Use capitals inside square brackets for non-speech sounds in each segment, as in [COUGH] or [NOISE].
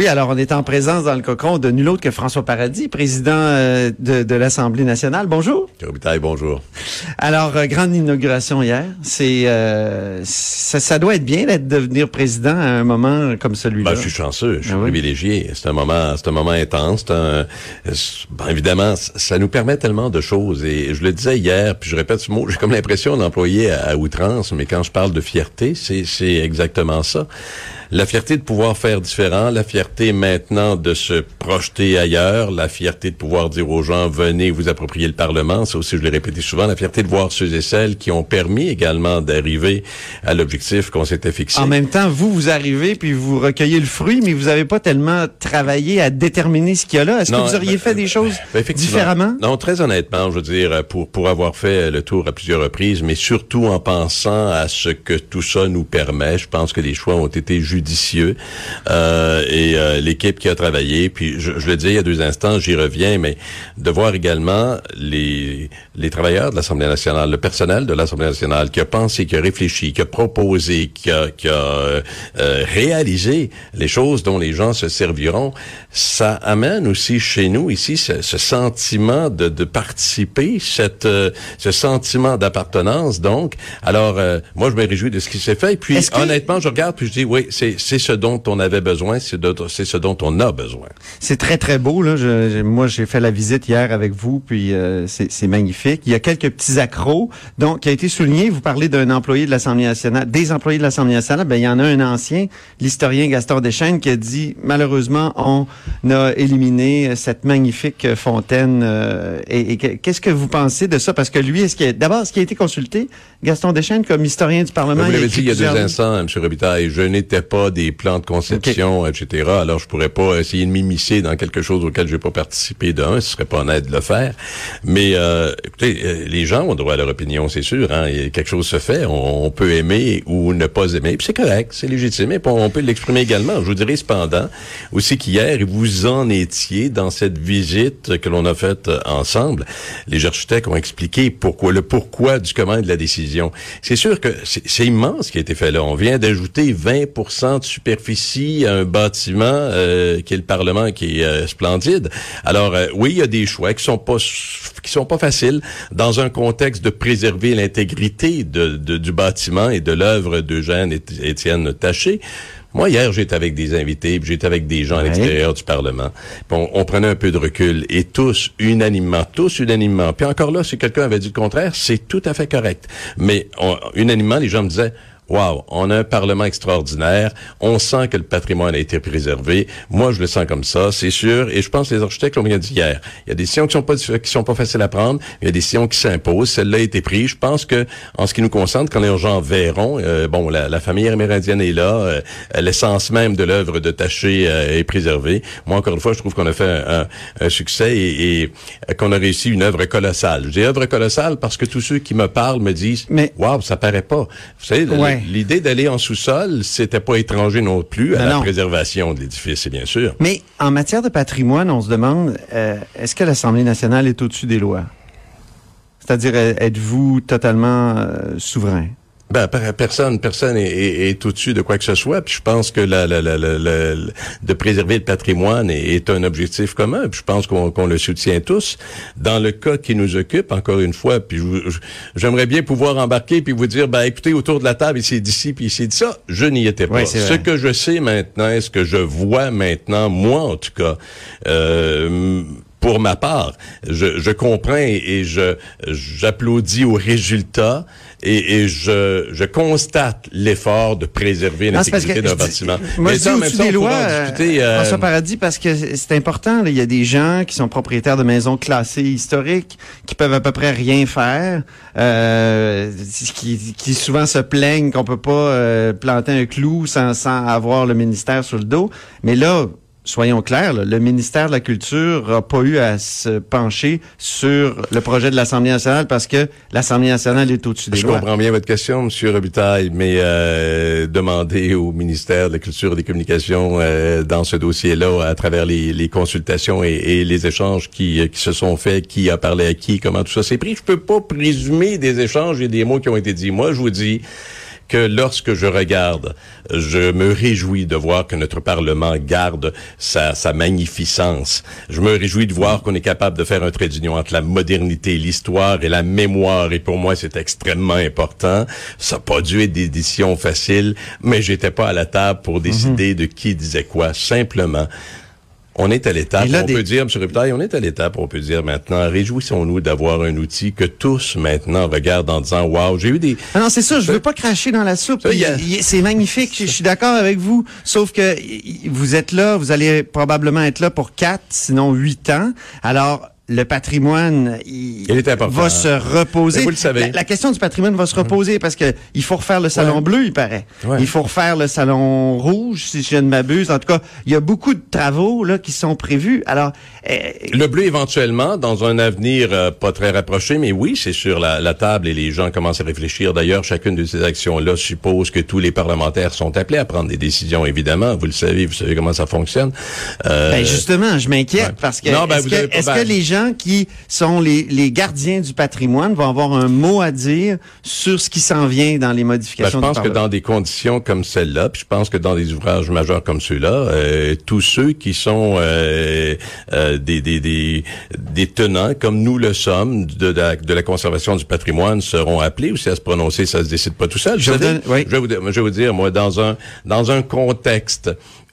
Oui, alors on est en présence dans le cocon de nul autre que François Paradis, président euh, de, de l'Assemblée nationale. Bonjour. Robitaille, bonjour. Alors, euh, grande inauguration hier. C'est euh, ça, ça, doit être bien d'être devenir président à un moment comme celui-là. Ben, je suis chanceux, je suis Ah oui? privilégié. C'est un moment, c'est un moment intense. Un, ben, évidemment, ça nous permet tellement de choses. Et je le disais hier, puis je répète ce mot, j'ai comme l'impression d'employer à, à outrance, mais quand je parle de fierté, c'est c'est exactement ça. La fierté de pouvoir faire différent, la fierté maintenant de se projeter ailleurs, la fierté de pouvoir dire aux gens venez vous approprier le Parlement, ça aussi je l'ai répété souvent, la fierté de voir ceux et celles qui ont permis également d'arriver à l'objectif qu'on s'était fixé. En même temps, vous, vous arrivez puis vous recueillez le fruit, mais vous n'avez pas tellement travaillé à déterminer ce qu'il y a là. Est-ce que vous auriez ben, fait des choses Ben, différemment? Non, très honnêtement, je veux dire, pour, pour avoir fait le tour à plusieurs reprises, mais surtout en pensant à ce que tout ça nous permet, je pense que les choix ont été judicieux. Euh, et euh, l'équipe qui a travaillé, puis je, je le disais il y a deux instants, j'y reviens, mais de voir également les, les travailleurs de l'Assemblée nationale, le personnel de l'Assemblée nationale qui a pensé, qui a réfléchi, qui a proposé, qui a, qui a euh, réalisé les choses dont les gens se serviront, ça amène aussi chez nous ici ce, ce sentiment de, de participer, cette, euh, ce sentiment d'appartenance. Donc, alors euh, moi je me réjouis de ce qui s'est fait. Et puis que- honnêtement, je regarde puis je dis oui, c'est c'est ce dont on avait besoin, c'est ce dont on a besoin. C'est très, très beau. Là. Je- moi, j'ai fait la visite hier avec vous, puis euh, c'est magnifique. Il y a quelques petits accros. Donc, qui a été souligné, vous parlez d'un employé de l'Assemblée nationale, des employés de l'Assemblée nationale. Ben, il y en a un ancien, l'historien Gaston Deschênes, qui a dit, malheureusement, on a éliminé cette magnifique fontaine. euh, et et que- qu'est-ce que vous pensez de ça? Parce que lui, est-ce qu'il a- d'abord, est-ce qu'il a été consulté, Gaston Deschênes, comme historien du Parlement? Vous l'avez dit il y a deux instants, M. Robitaille, je n'étais pas des plans de conception, etc. Alors, je pourrais pas essayer de m'immiscer dans quelque chose auquel je n'ai pas participé d'un. Ce serait pas honnête de le faire. Mais, euh, écoutez, euh, les gens ont droit à leur opinion, c'est sûr. Hein, Et quelque chose se fait. On, on peut aimer ou ne pas aimer. Puis c'est correct, c'est légitime. Et on peut l'exprimer également. Je vous dirais cependant aussi qu'hier, vous en étiez dans cette visite que l'on a faite ensemble. Les architectes ont expliqué pourquoi, le pourquoi du comment de la décision. C'est sûr que c'est immense ce qui a été fait là. On vient d'ajouter 20 de superficie à un bâtiment euh, qui est le Parlement, qui est euh, splendide. Alors euh, oui, il y a des choix qui sont pas qui sont pas faciles dans un contexte de préserver l'intégrité de, de- du bâtiment et de l'œuvre d'Eugène et Étienne Taché. Moi, hier, j'étais avec des invités, puis j'étais avec des gens à l'extérieur du Parlement. Puis on, on prenait un peu de recul et tous, unanimement, tous unanimement. Puis encore là, si quelqu'un avait dit le contraire, c'est tout à fait correct. Mais on- unanimement, les gens me disaient, Wow, on a un Parlement extraordinaire. On sent que le patrimoine a été préservé. Moi, je le sens comme ça, c'est sûr. Et je pense que les architectes l'ont bien dit hier. Il y a des décisions qui sont pas qui sont pas faciles à prendre. Il y a des décisions qui s'imposent. Celle-là a été prise. Je pense que, en ce qui nous concerne, quand les gens verront, euh, bon, la, la famille amérindienne est là. euh, L'essence même de l'œuvre de Taché euh, est préservée. Moi, encore une fois, je trouve qu'on a fait un, un succès et, et, euh, qu'on a réussi une œuvre colossale. Dis œuvre colossale parce que tous ceux qui me parlent me disent, Mais- waouh, ça paraît pas. Vous savez, le- Ouais. l'idée d'aller en sous-sol, c'était pas étranger non plus à Non, la non. préservation de l'édifice, c'est bien sûr. Mais en matière de patrimoine, on se demande, euh, est-ce que l'Assemblée nationale est au-dessus des lois? C'est-à-dire, êtes-vous totalement euh, souverain? Ben, per- personne, personne est, est- est au-dessus de quoi que ce soit. Puis je pense que la, la, la, la- la- de préserver le patrimoine est, est un objectif commun. Puis je pense qu'on le soutient tous. Dans le cas qui nous occupe, encore une fois, puis j'aimerais bien pouvoir embarquer puis vous dire, ben écoutez, autour de la table, il s'est dit ci, puis il s'est dit ça. Je n'y étais pas. Oui, ce que je sais maintenant, ce que je vois maintenant, moi en tout cas, euh, pour ma part, je, je comprends et, et je j'applaudis aux résultats et, et je, je constate l'effort de préserver l'intégrité d'un bâtiment. Moi, Mais je dis des lois, discuter, euh, François Paradis, parce que c'est important. Là, il y a des gens qui sont propriétaires de maisons classées historiques, qui peuvent à peu près rien faire, euh, qui, qui souvent se plaignent qu'on peut pas euh, planter un clou sans, sans avoir le ministère sur le dos. Mais là, soyons clairs, le ministère de la Culture n'a pas eu à se pencher sur le projet de l'Assemblée nationale parce que l'Assemblée nationale est au-dessus des Je lois. Je comprends bien votre question, M. Robitaille, mais euh, demander au ministère de la Culture et des Communications euh, dans ce dossier-là, à travers les, consultations et, les échanges qui, qui se sont faits, qui a parlé à qui, comment tout ça s'est pris, je peux pas présumer des échanges et des mots qui ont été dits. Moi, je vous dis que lorsque je regarde, je me réjouis de voir que notre Parlement garde sa, sa magnificence. Je me réjouis de voir qu'on est capable de faire un trait d'union entre la modernité, l'histoire et la mémoire. Et pour moi, c'est extrêmement important. Ça n'a pas dû être des décisions faciles, mais j'étais pas à la table pour décider mhm. de qui disait quoi. Simplement, on est à l'étape, on peut dire, M. On est à l'étape, on peut dire maintenant, réjouissons-nous d'avoir un outil que tous maintenant regardent en disant, wow, j'ai eu des... Ah non, c'est ça, je veux pas cracher dans la soupe. C'est magnifique, je, suis d'accord avec vous, sauf que vous êtes là, vous allez probablement être là pour quatre, sinon huit ans. Alors, le patrimoine il, va se reposer. vous le savez. La, question du patrimoine va se reposer parce que il faut refaire le salon bleu, il paraît. Il faut refaire le salon rouge, si je ne m'abuse. En tout cas, il y a beaucoup de travaux là qui sont prévus. Alors, euh, le bleu éventuellement dans un avenir euh, pas très rapproché, mais oui, c'est sur la, la, table et les gens commencent à réfléchir. D'ailleurs, chacune de ces actions-là suppose que tous les parlementaires sont appelés à prendre des décisions. Évidemment, vous le savez, vous savez comment ça fonctionne. Euh, ben justement, je m'inquiète parce que ben, est-ce que, est que les gens qui sont les, les, gardiens du patrimoine vont avoir un mot à dire sur ce qui s'en vient dans les modifications. Ben, je pense que dans des conditions comme celle-là, puis je pense que dans des ouvrages majeurs comme ceux-là, euh, tous ceux qui sont euh, euh, des, des, des, des, tenants, comme nous le sommes, de, de, la, conservation du patrimoine, seront appelés aussi à se prononcer. Ça se décide pas tout seul. Je, vais, vous, je vais vous dire, moi, dans un dans un contexte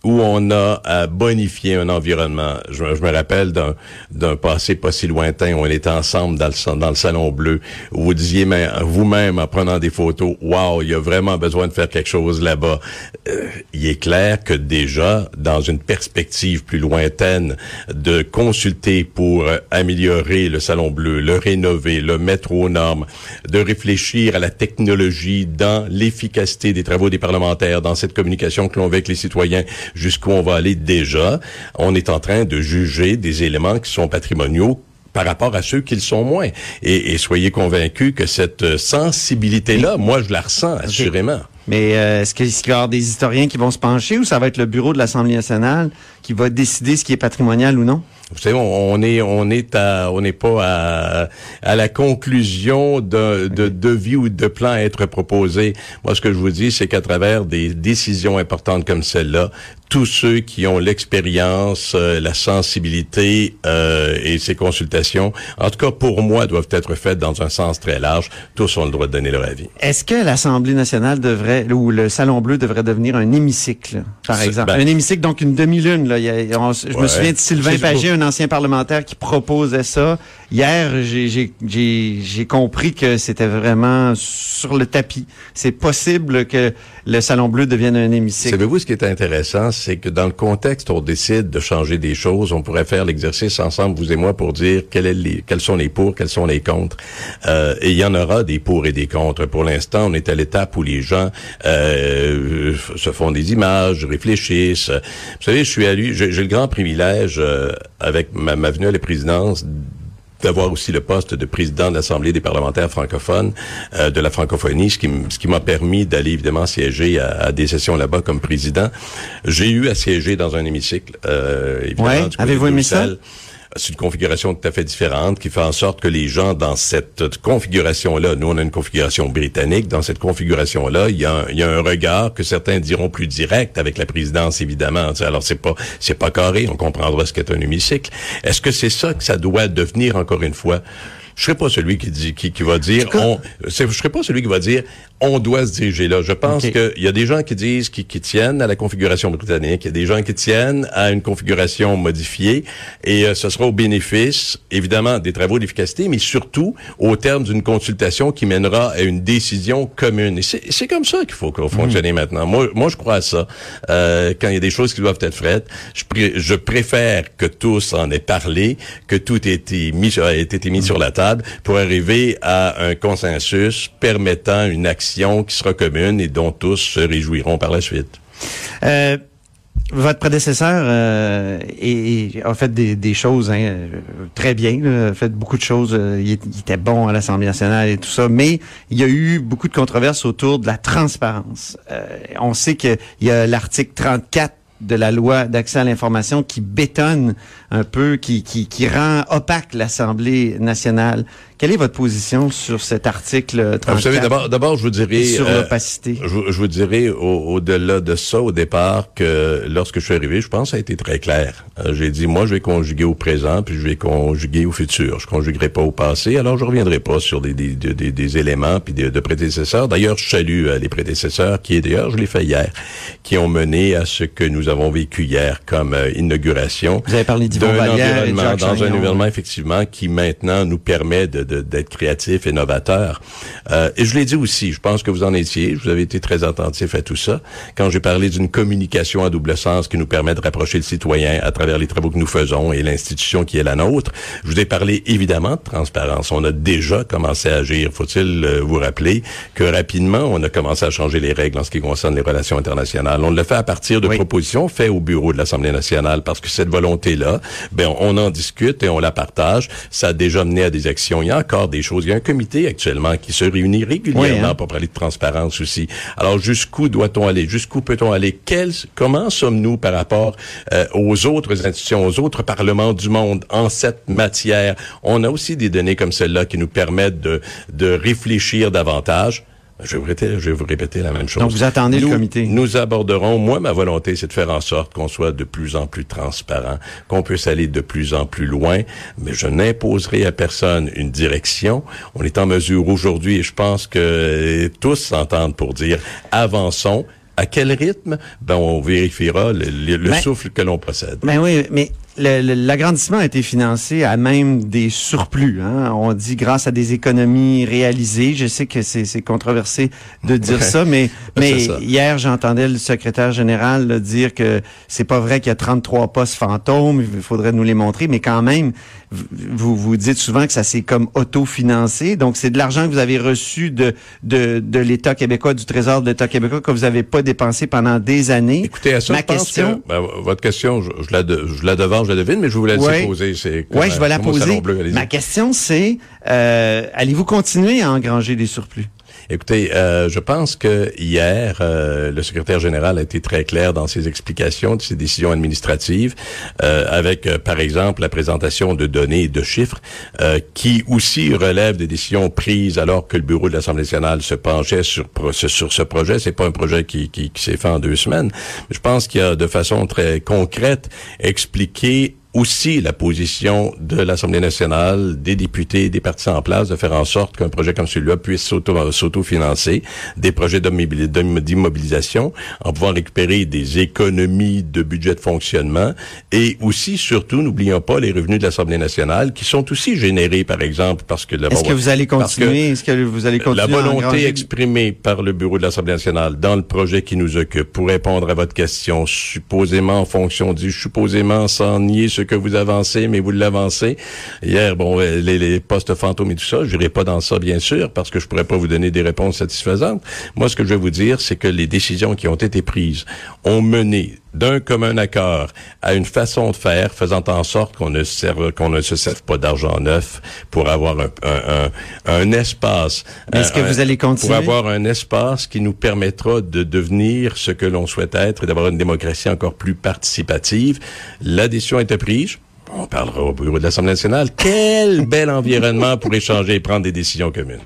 où on a à bonifier un environnement. Je, me rappelle d'un, passé pas si lointain où on était ensemble dans le, salon bleu, où vous disiez vous-même en prenant des photos, waouh, il y a vraiment besoin de faire quelque chose là-bas. Euh, il est clair que déjà, dans une perspective plus lointaine, de consulter pour améliorer le salon bleu, le rénover, le mettre aux normes, de réfléchir à la technologie dans l'efficacité des travaux des parlementaires, dans cette communication que l'on veut avec les citoyens, jusqu'où on va aller déjà. On est en train de juger des éléments qui sont patrimoniaux par rapport à ceux qui le sont moins. Et, soyez convaincus que cette sensibilité-là, moi, je la ressens assurément. Mais euh, est-ce qu'il y avoir des historiens qui vont se pencher ou ça va être le bureau de l'Assemblée nationale qui va décider ce qui est patrimonial ou non? Vous savez, on, est on est à on n'est pas à, à la conclusion de, de devis ou de plan à être proposé. Moi, ce que je vous dis, c'est qu'à travers des décisions importantes comme celle-là, tous ceux qui ont l'expérience, euh, la sensibilité euh, et ces consultations, en tout cas pour moi, doivent être faites dans un sens très large. Tous ont le droit de donner leur avis. Est-ce que l'Assemblée nationale devrait, ou le Salon Bleu devrait devenir un hémicycle, par exemple? Ben un hémicycle, donc une demi-lune. Là. je me souviens de Sylvain Pagé, un ancien parlementaire qui proposait ça. Hier, j'ai compris que c'était vraiment sur le tapis. C'est possible que le Salon Bleu devienne un hémicycle. Savez-vous ce qui est intéressant, c'est que dans le contexte on décide de changer des choses, on pourrait faire l'exercice ensemble, vous et moi, pour dire quels, sont les pour, quels sont les contre. Euh, et il y en aura des pour et des contre. Pour l'instant, on est à l'étape où les gens euh, se font des images, réfléchissent. Vous savez, je suis allé, j'ai le grand privilège, euh, avec ma venue à la présidence, d'avoir aussi le poste de président de l'Assemblée des parlementaires francophones euh, de la francophonie, ce qui, ce qui m'a permis d'aller évidemment siéger à, des sessions là-bas comme président. J'ai eu à siéger dans un hémicycle, euh, évidemment. Ouais. Avez-vous aimé ça? C'est une configuration tout à fait différente qui fait en sorte que les gens dans cette configuration-là, nous on a une configuration britannique, dans cette configuration-là, il y, a un, il y a un regard que certains diront plus direct avec la présidence évidemment. Alors c'est pas c'est pas carré, on comprendra ce qu'est un hémicycle. Est-ce que c'est ça que ça doit devenir encore une fois? Je serai pas celui qui dit qui, qui va dire on je serai pas celui qui va dire on doit se diriger là. Je pense qu'il y a des gens qui disent qui, qui, tiennent à la configuration britannique, il y a des gens qui tiennent à une configuration modifiée et euh, ce sera au bénéfice évidemment des travaux d'efficacité mais surtout au terme d'une consultation qui mènera à une décision commune. Et c'est comme ça qu'il faut, faut fonctionner hmm. maintenant. Moi moi je crois à ça. Euh, quand il y a des choses qui doivent être faites, je, je préfère que tous en aient parlé, que tout ait été mis, ait été mis sur la table pour arriver à un consensus permettant une action qui sera commune et dont tous se réjouiront par la suite. Euh, votre prédécesseur euh, a fait des, choses hein, très bien, a fait beaucoup de choses. Euh, il, était bon à l'Assemblée nationale et tout ça, mais il y a eu beaucoup de controverses autour de la transparence. Euh, on sait qu'il y a l'article 34 de la loi d'accès à l'information qui bétonne un peu, qui, qui, qui rend opaque l'Assemblée nationale. Quelle est votre position sur cet article 34? Vous savez, d'abord, d'abord, je vous dirais... Sur euh, l'opacité? Je, je, vous dirais, au-delà de ça, au départ, que lorsque je suis arrivé, je pense que ça a été très clair. Euh, j'ai dit, moi, je vais conjuguer au présent, puis je vais conjuguer au futur. Je conjuguerai pas au passé, alors je reviendrai pas sur des, des, des, des éléments puis de, de prédécesseurs. D'ailleurs, je salue euh, les prédécesseurs, qui, d'ailleurs, je l'ai fait hier, qui ont mené à ce que nous avons vécu hier comme inauguration. Vous avez parlé d'un environnement, dans un environnement, effectivement, qui maintenant nous permet de d'être créatif et novateur. Euh, et je l'ai dit aussi, je pense que vous en étiez, vous avez été très attentif à tout ça. Quand j'ai parlé d'une communication à double sens qui nous permet de rapprocher le citoyen à travers les travaux que nous faisons et l'institution qui est la nôtre, je vous ai parlé évidemment de transparence. On a déjà commencé à agir. Faut-il euh, vous rappeler que rapidement, on a commencé à changer les règles en ce qui concerne les relations internationales. On le fait à partir de propositions faites au bureau de l'Assemblée nationale parce que cette volonté-là, ben, on en discute et on la partage. Ça a déjà mené à des actions. Il y a encore des choses. Il y a un comité actuellement qui se réunit régulièrement hein. pour parler de transparence aussi. Alors, jusqu'où doit-on aller? Jusqu'où peut-on aller? Quels, comment sommes-nous par rapport euh, aux autres institutions, aux autres parlements du monde en cette matière? On a aussi des données comme celle-là qui nous permettent de, de réfléchir davantage. Je vais, vous répéter, je vais vous répéter la même chose. Donc, vous attendez le comité. Nous aborderons, moi, ma volonté, c'est de faire en sorte qu'on soit de plus en plus transparent, qu'on puisse aller de plus en plus loin, mais je n'imposerai à personne une direction. On est en mesure aujourd'hui, et je pense que tous s'entendent pour dire, avançons. À quel rythme? Ben, on vérifiera le, ben, souffle que l'on possède. Ben oui, mais l'agrandissement a été financé à même des surplus. Hein? On dit grâce à des économies réalisées. Je sais que c'est controversé de dire ça, mais [LAUGHS] mais hier j'entendais le secrétaire général dire que c'est pas vrai qu'il y a 33 postes fantômes. Il faudrait nous les montrer, mais quand même, vous vous dites souvent que ça s'est comme autofinancé. Donc c'est de l'argent que vous avez reçu de de, de l'État québécois, du Trésor de l'État québécois que vous avez pas dépensé pendant des années. Écoutez, à ça, Ma question, ben, votre question, je, la je la devance je devine, mais je vous la poser. Oui, je vais la poser. Ma question, c'est, euh, allez-vous continuer à engranger des surplus? Écoutez, euh, je pense que hier, euh, le secrétaire général a été très clair dans ses explications de ses décisions administratives, euh, avec, par exemple, la présentation de données et de chiffres qui aussi relèvent des décisions prises alors que le bureau de l'Assemblée nationale se penchait sur, ce projet. C'est pas un projet qui, qui, qui s'est fait en deux semaines. Je pense qu'il a de façon très concrète expliqué aussi la position de l'Assemblée nationale, des députés, des partis en place, de faire en sorte qu'un projet comme celui-là puisse s'auto-financer des projets d'immobilisation en pouvant récupérer des économies de budget de fonctionnement et aussi, surtout, n'oublions pas les revenus de l'Assemblée nationale qui sont aussi générés, par exemple, parce que... Est-ce que vous allez continuer? Est-ce que vous allez continuer La volonté exprimée par le bureau de l'Assemblée nationale dans le projet qui nous occupe, pour répondre à votre question, supposément en fonction du supposément sans nier ce que vous avancez, mais vous l'avancez. Hier, bon, euh, les, postes fantômes et tout ça, je n'irai pas dans ça, bien sûr, parce que je pourrais pas vous donner des réponses satisfaisantes. Moi, ce que je vais vous dire, c'est que les décisions qui ont été prises ont mené d'un commun accord à une façon de faire faisant en sorte qu'on ne serve, qu'on ne se serve pas d'argent neuf pour avoir un, un, un, espace. Est-ce que vous allez continuer? Pour avoir un espace qui nous permettra de devenir ce que l'on souhaite être et d'avoir une démocratie encore plus participative. La décision été prise. On parlera au bureau de l'Assemblée nationale. Quel [LAUGHS] bel environnement pour échanger et prendre des décisions communes.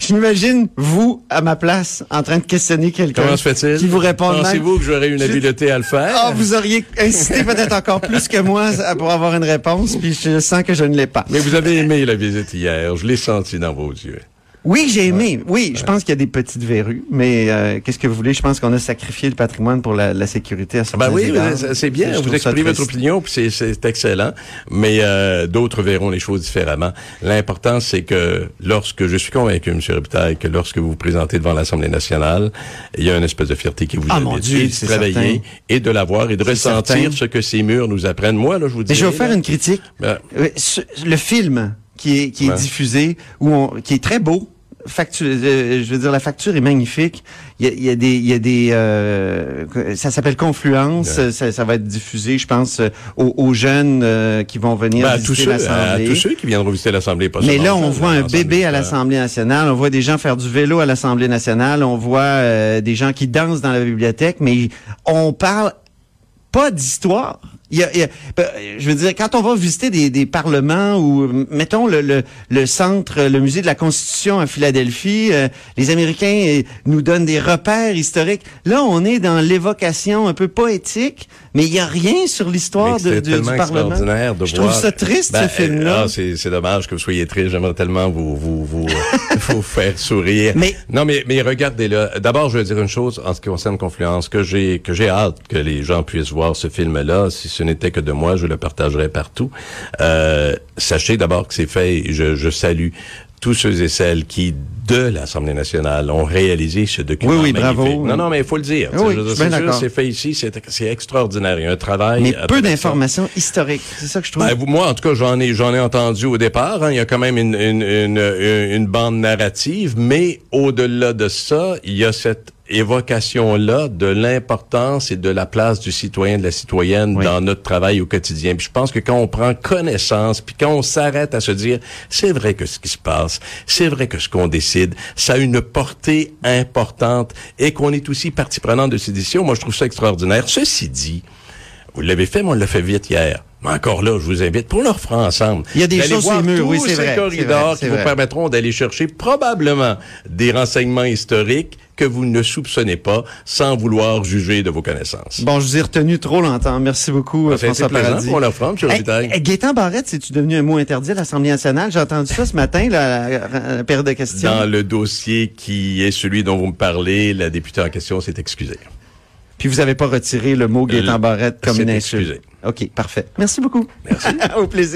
Je m'imagine, vous, à ma place, en train de questionner quelqu'un. Comment se fait-il? Qui vous répond. Pensez-vous que j'aurais une habileté à le faire? Ah, vous auriez incité peut-être encore plus que moi pour avoir une réponse, puis je sens que je ne l'ai pas. Mais vous avez aimé la visite hier. Je l'ai senti dans vos yeux. Oui, j'ai aimé. Oui, je pense qu'il y a des petites verrues, mais euh, qu'est-ce que vous voulez? Je pense qu'on a sacrifié le patrimoine pour la, la sécurité à Ben certains oui, égards. c'est- bien. Je Vous exprimez votre opinion, puis c'est- excellent. Mais euh, d'autres verront les choses différemment. L'important, c'est que lorsque je suis convaincu, M. Robitaille, que lorsque vous vous présentez devant l'Assemblée nationale, il y a une espèce de fierté qui vous Ah, mon Dieu, et de travailler certain. et de l'avoir et de ressentir certain. ce que ces murs nous apprennent. Moi, là, je vous dis. Mais je vais vous faire une critique. Ben, Euh, ce- le film qui est, qui est Ouais. diffusé, où on, qui est très beau. Facture, euh, je veux dire, la facture est magnifique. Il y a, il y a des, il y a des, euh, ça s'appelle Confluence. Ouais. Ça, ça va être diffusé, je pense, euh, aux, aux jeunes euh, qui vont venir ben, visiter l'Assemblée. tous ceux qui viendront visiter l'Assemblée. Mais là, on voit un bébé à l'Assemblée nationale, on voit des gens faire du vélo à l'Assemblée nationale, on voit des gens qui dansent dans la bibliothèque, mais on parle pas d'histoire. Il y a- il y a- ben, je veux dire, quand on va visiter des, des parlements ou, euh, mettons, le, le, le centre, le musée de la Constitution à Philadelphie, euh, les Américains euh, nous donnent des repères historiques. Là, on est dans l'évocation un peu poétique, mais il y a rien sur l'histoire de- c'était du, Parlement. extraordinaire de Je trouve voir- ça triste, Ben, ce film-là. ah, c'est dommage que vous soyez triste. J'aimerais tellement vous vous vous, [LAUGHS] vous faire sourire. Mais- non, mais mais regardez là. D'abord, je vais dire une chose en ce qui concerne Confluence que j'ai que j'ai hâte que les gens puissent voir ce film-là. Si ce n'était que de moi, je le partagerai partout. Euh, sachez d'abord que c'est fait. et Je, je salue tous ceux et celles qui, de l'Assemblée nationale, ont réalisé ce document Oui, oui, magnifique. bravo. Non, non, mais il faut le dire. Oui, c'est sûr, d'accord. c'est fait ici, c'est extraordinaire. Il y a un travail. Mais peu d'informations historiques. C'est ça que je trouve. Ben, vous- moi, en tout cas, j'en ai, j'en ai entendu au départ. hein. Il y a quand même une, une, une- une bande narrative, mais au-delà de ça, il y a cette évocation-là de l'importance et de la place du citoyen, de la citoyenne Oui. dans notre travail au quotidien. Puis je pense que quand on prend connaissance, puis quand on s'arrête à se dire, c'est vrai que ce qui se passe, c'est vrai que ce qu'on décide, ça a une portée importante et qu'on est aussi partie prenante de ces décisions. Moi, je trouve ça extraordinaire. Ceci dit, vous l'avez fait, mais on l'a fait vite hier. Mais encore là, je vous invite pour le refaire ensemble. Il y a des choses sur les murs, oui, c'est ces vrai, corridors vrai, qui c'est vous vrai. permettront d'aller chercher probablement des renseignements historiques que vous ne soupçonnez pas sans vouloir juger de vos connaissances. Bon, je vous ai retenu trop longtemps. Merci beaucoup, ça François Paradis. pour la France, M. Hey, Gaétan Barrette, c'est-tu devenu un mot interdit à l'Assemblée nationale? J'ai entendu ça ce matin, là, la, la période de questions. Dans le dossier qui est celui dont vous me parlez, la députée en question s'est excusée. Puis vous avez pas retiré le mot Gaétan Euh, Barrette comme une insulte. excusé. OK, parfait. Merci beaucoup. Merci. [LAUGHS] Au plaisir.